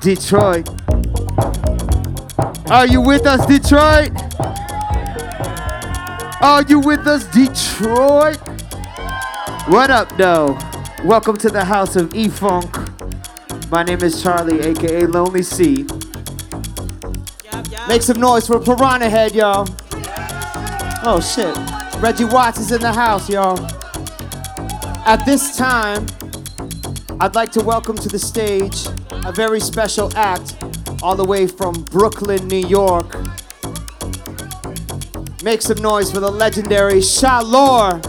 Detroit. Are you with us, Detroit? Are you with us, Detroit? What up, though? Welcome to the house of E Funk. My name is Charlie, aka Lonely C. Make some noise for PiranhaHead, y'all. Oh shit. Reggie Watts is in the house, y'all. At this time, I'd like to welcome to the stage a very special act all the way from Brooklyn, New York. Make some noise for the legendary Sha-Lor.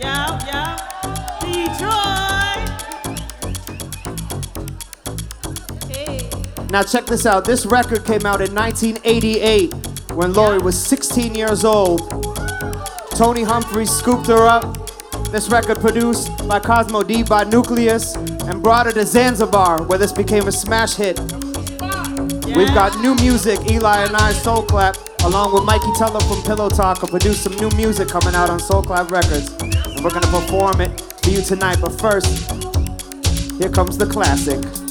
Yeah, yeah. Detroit. Hey. Now check this out. This record came out in 1988 when Lori was 16 years old. Tony Humphries scooped her up. This record produced by Cosmo D by Nucleus and brought her to Zanzibar where this became a smash hit. We've got new music, Eli and I Soul Clap, along with Mikey Teller from Pillow Talk, will produce some new music coming out on Soul Clap Records. And we're gonna perform it for you tonight. But first, here comes the classic.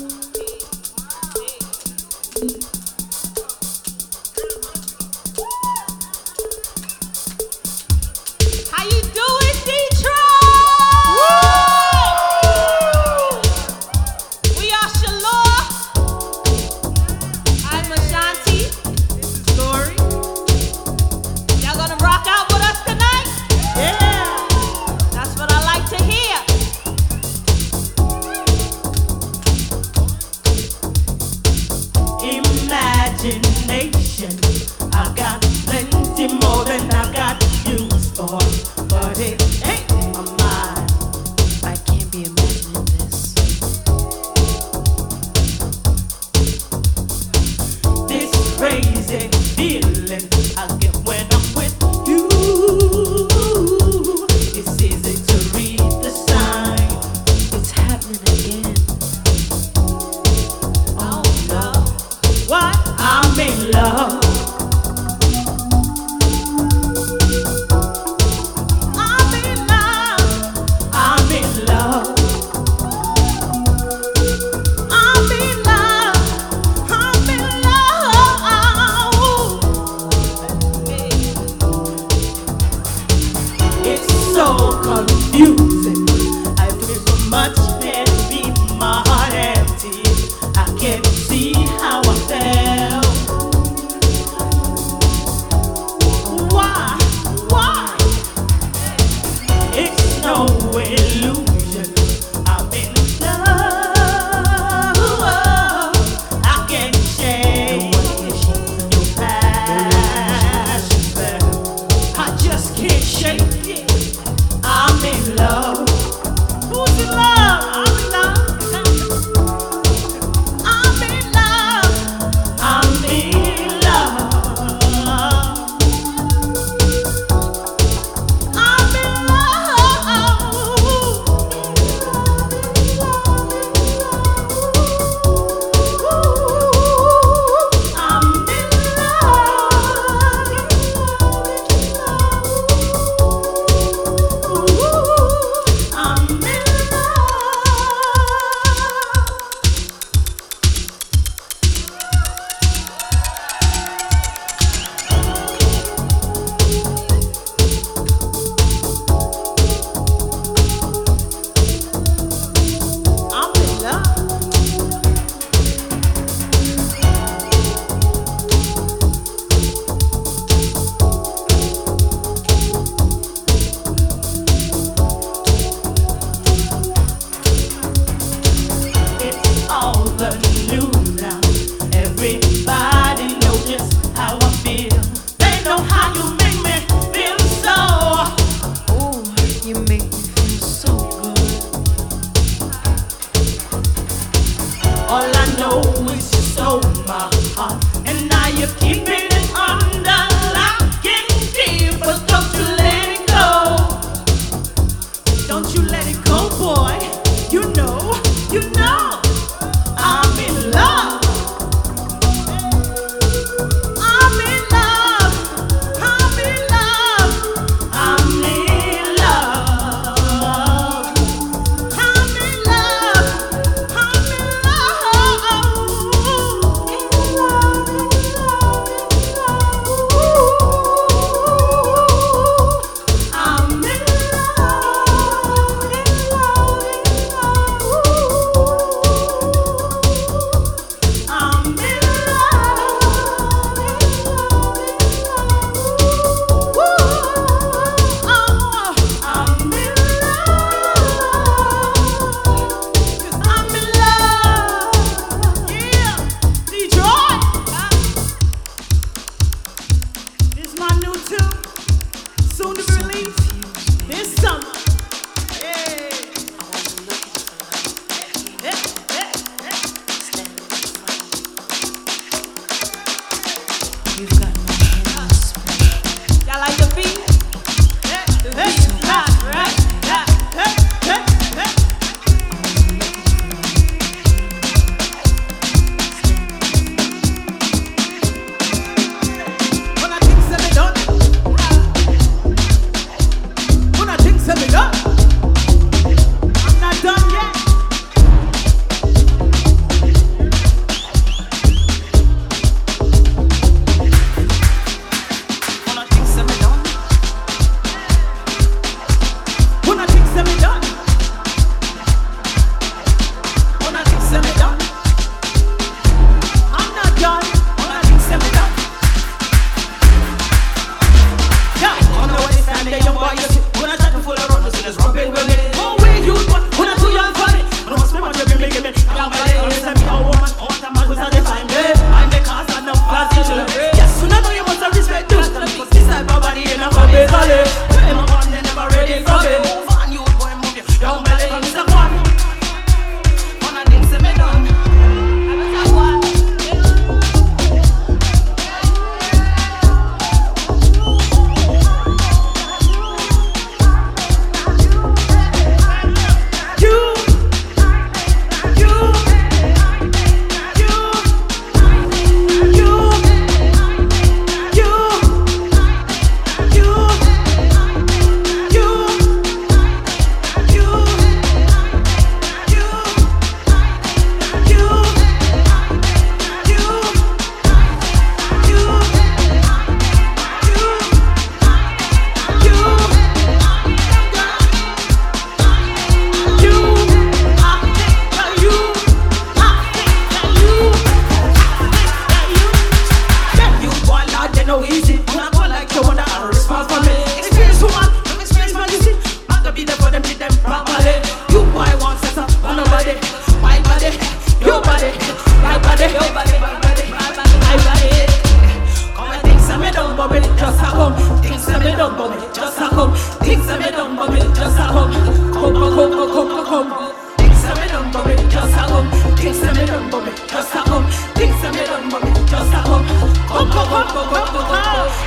for me, just a come. Things that me done for me, just a come. Things that me done for me, just a come. Come, come, come, come, come, come, come.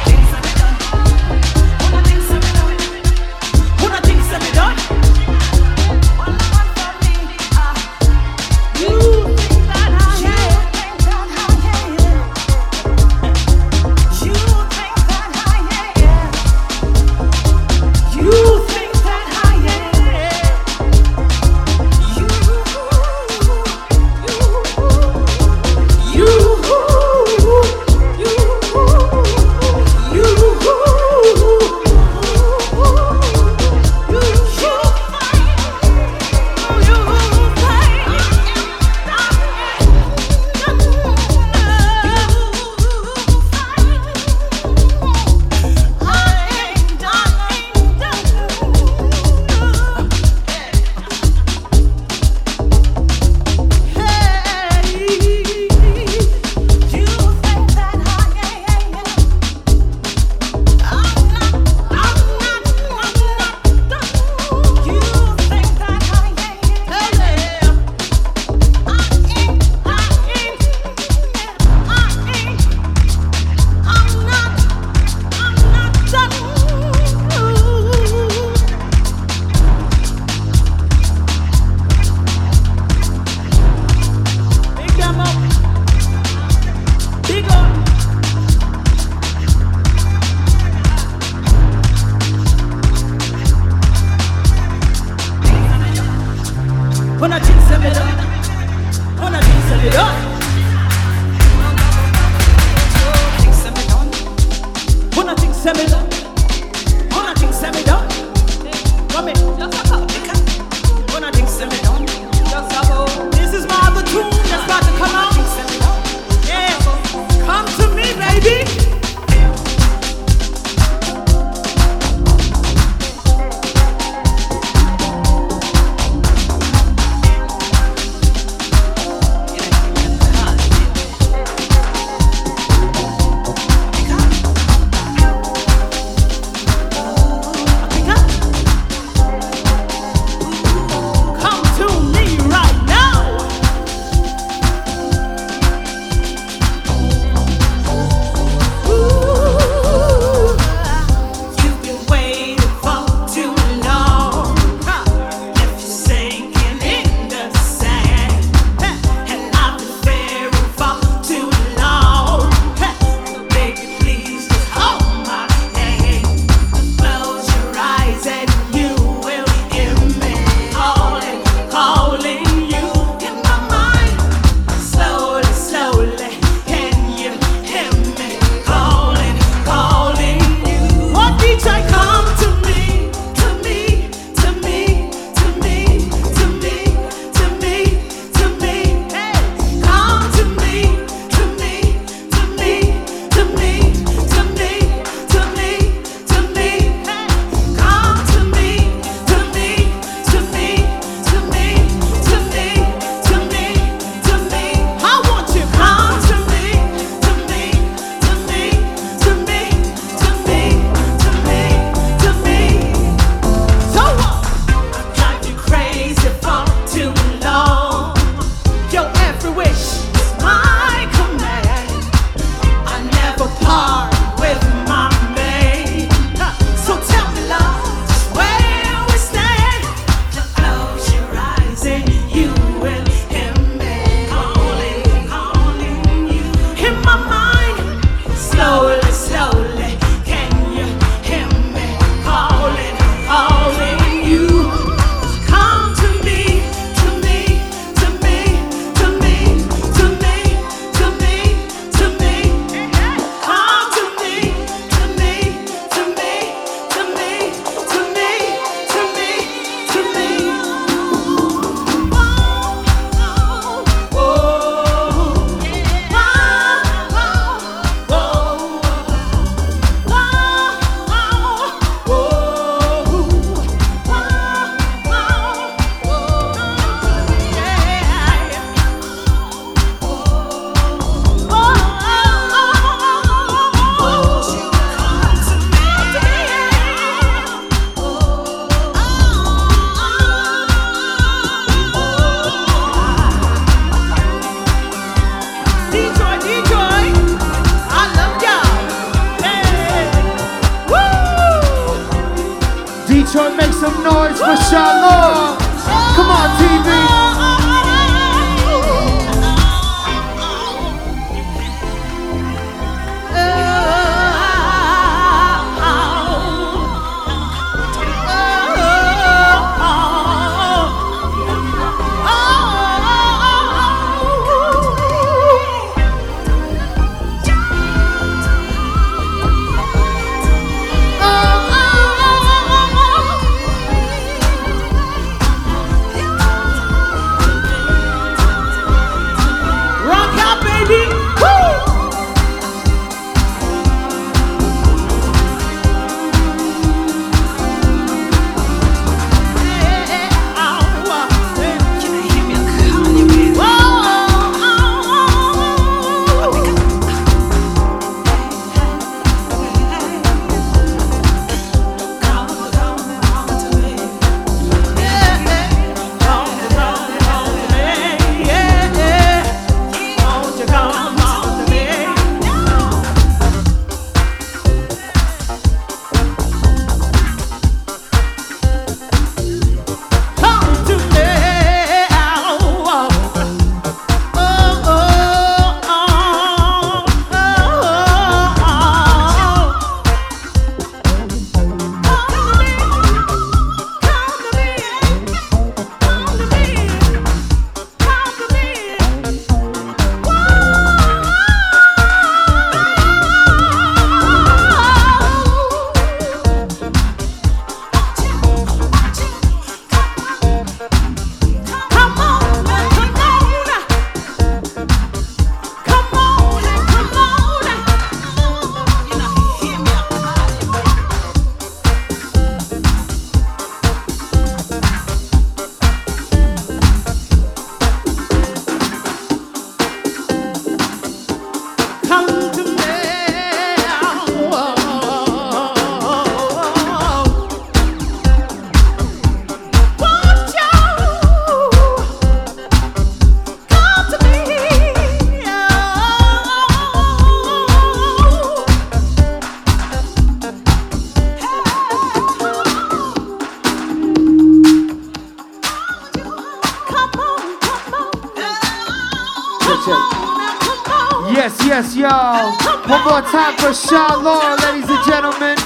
Time Law, ladies and gentlemen.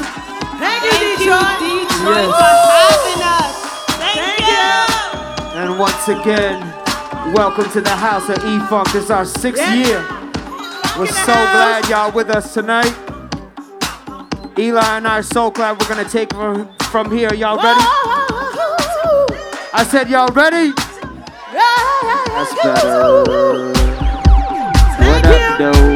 Thank you, Detroit. Yes. for having us. Thank, you. And once again, welcome to the house of E Funk. This is our sixth Yes. year. We're so glad y'all with us tonight. Eli and I are so glad we're gonna take from, from here. Y'all ready? I said, y'all ready? That's better. What up, though?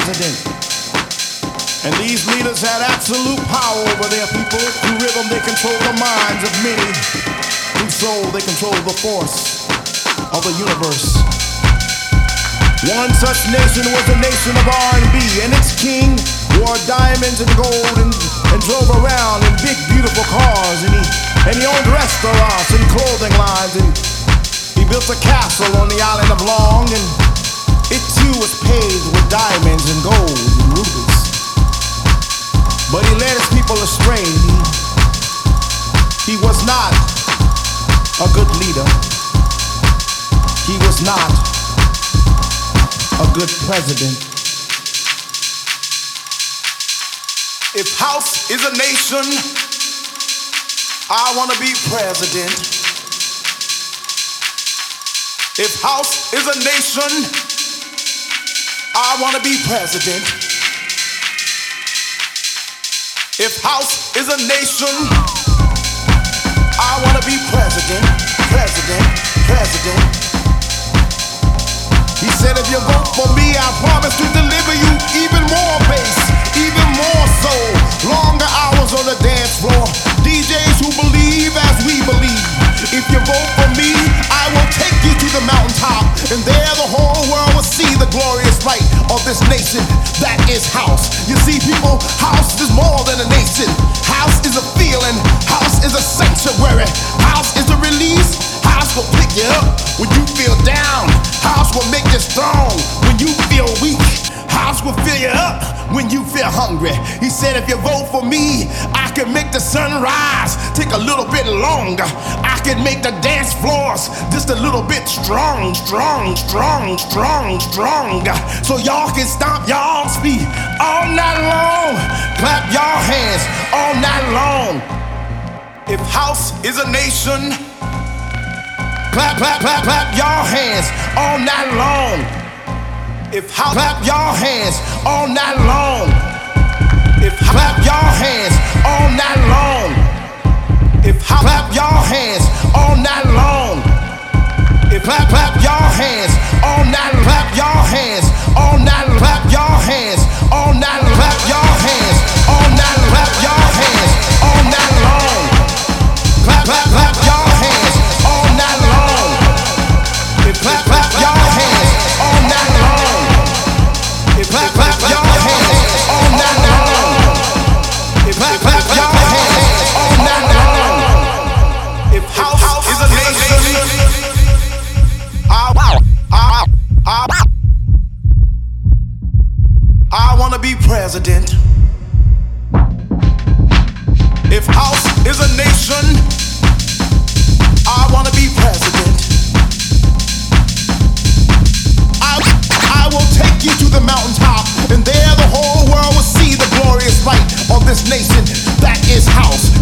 President. And these leaders had absolute power over their people. Through rhythm they controlled the minds of many. Through soul they controlled the force of the universe. One such nation was the nation of R&B, and its king wore diamonds and gold and, and drove around in big, beautiful cars, and he and he owned restaurants and clothing lines, and he built a castle on the island of Long, and it was paved with diamonds and gold and rubies. But he led his people astray. He was not a good leader. He was not a good president. If house is a nation, I want to be president. If house is a nation, I want to be president. If house is a nation, I want to be president, president, president. He said, if you vote for me, I promise to deliver you even more bass, more soul, longer hours on the dance floor. DJs who believe as we believe. If you vote for me, I will take you to the mountaintop, and there the whole world will see the glorious light of this nation that is house. You see, people, house is more than a nation. House is a feeling. House is a sanctuary. House is a release. House will pick you up when you feel down. House will make you strong when you feel weak. House will fill you up when you feel hungry. He said, if you vote for me, I can make the sun rise, take a little bit longer. I can make the dance floors just a little bit strong, strong, strong, strong, strong. So y'all can stomp y'all's feet all night long. Clap y'all hands all night long. If house is a nation, clap, clap, clap, clap y'all hands all night long. If house clap y'all hands all night long. If clap y'all hands all night long. If clap y'all hands all night long. If clap clap y'all hands all night clap y'all hands all night clap y'all hands all night clap y'all hands all night clap y'all hands all night long. Clap clap president. If house is a nation, I wanna be president. I, I will take you to the mountaintop, and there the whole world will see the glorious light of this nation that is house.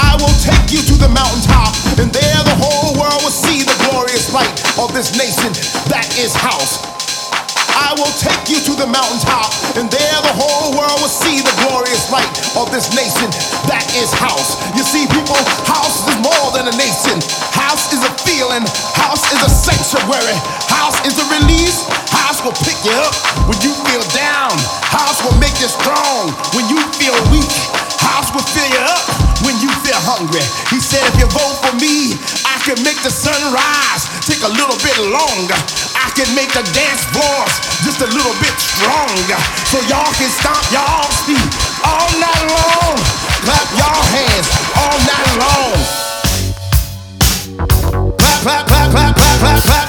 I will take you to the mountaintop, and there the whole world will see the glorious light of this nation that is house. I will take you to the mountaintop, and there the whole world will see the glorious light of this nation that is house. You see, people, house is more than a nation. House is a feeling, house is a sanctuary, house is a release. House will pick you up when you feel down, house will make you strong when you feel weak. House will fill you up when you feel hungry. He said, if you vote for me, I can make the sun rise, take a little bit longer. Can make the dance floors just a little bit stronger. So y'all can stomp y'all feet all night long. Clap y'all hands all night long. Clap, clap, clap, clap, clap, clap,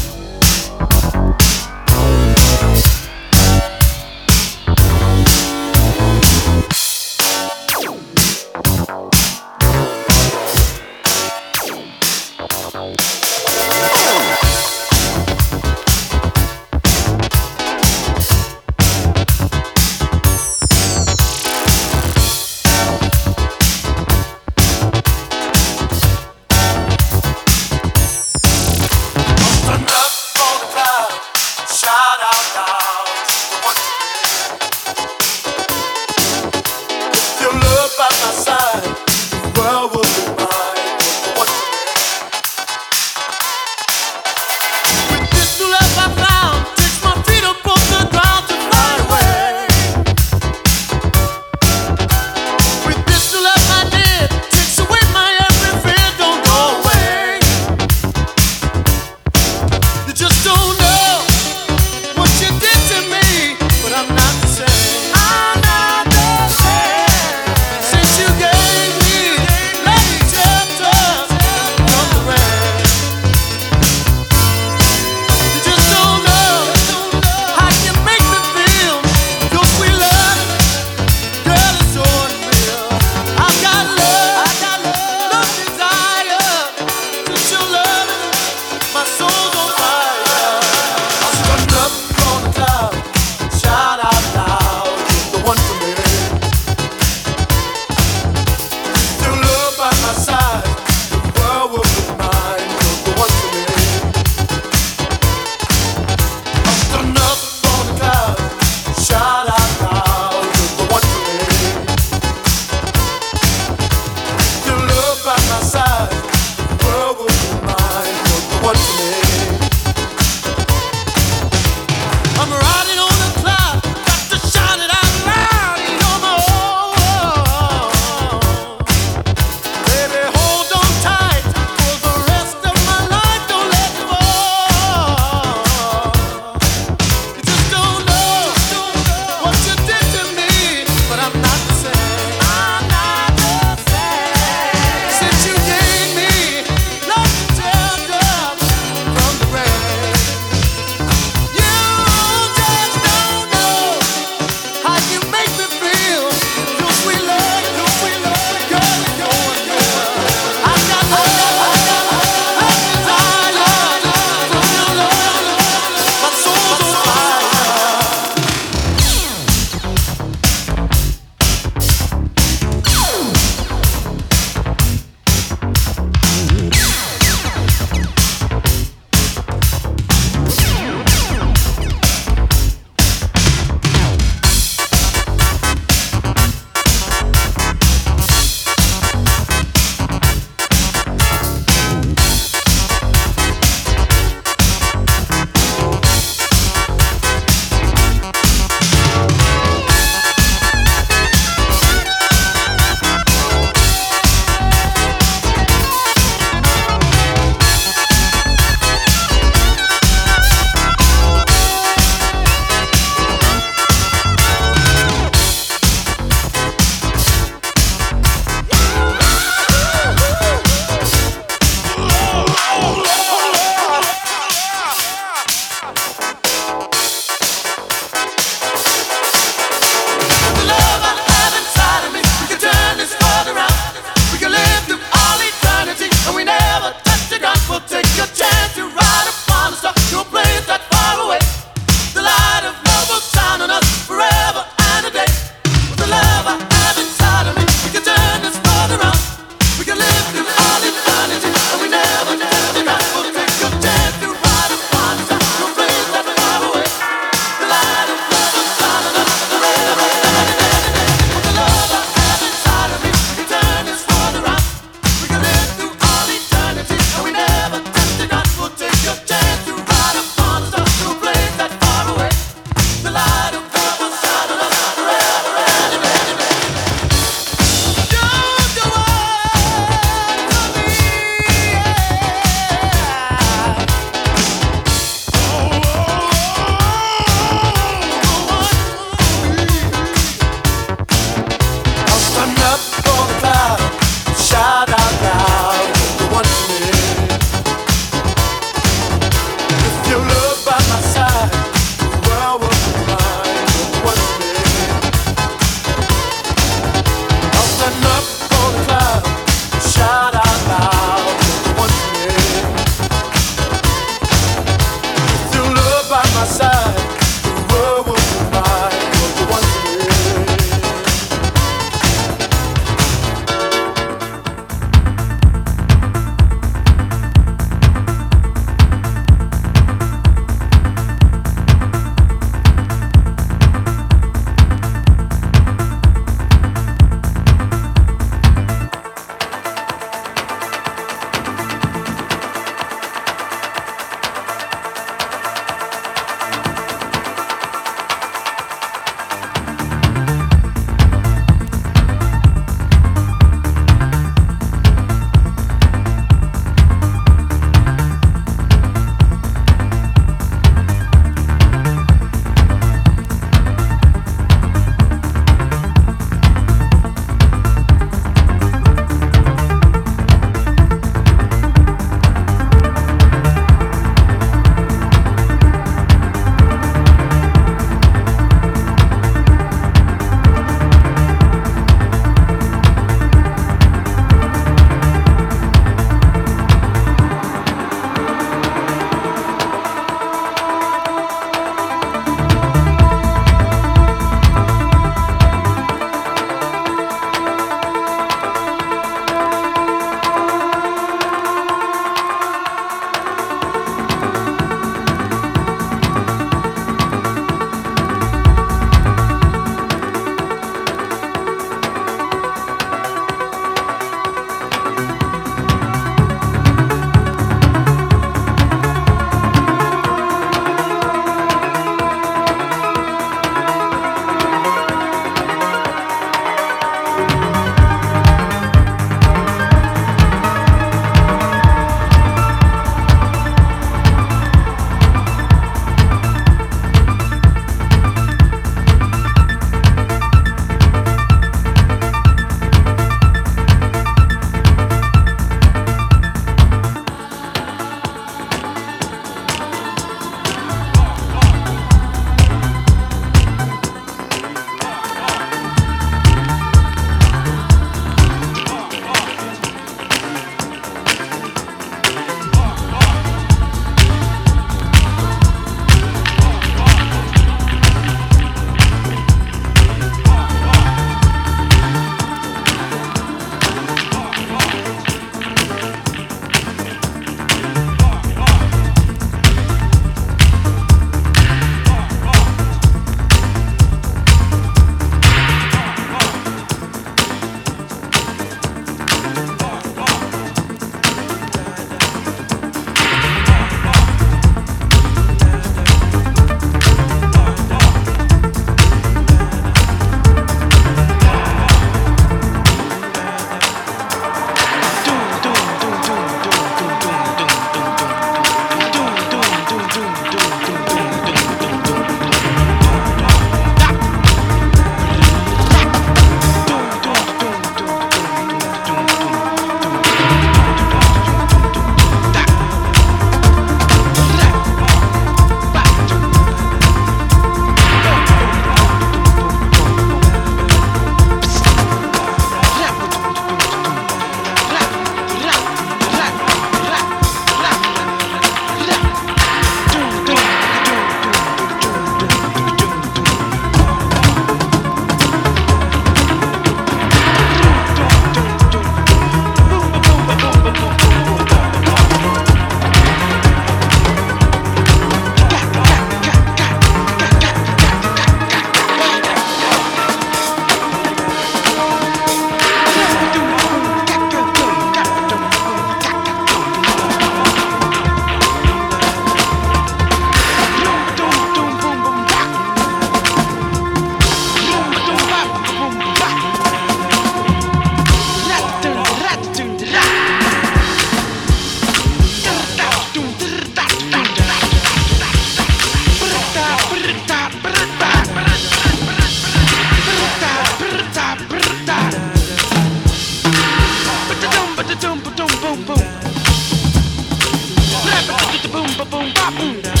ba boom ba boom.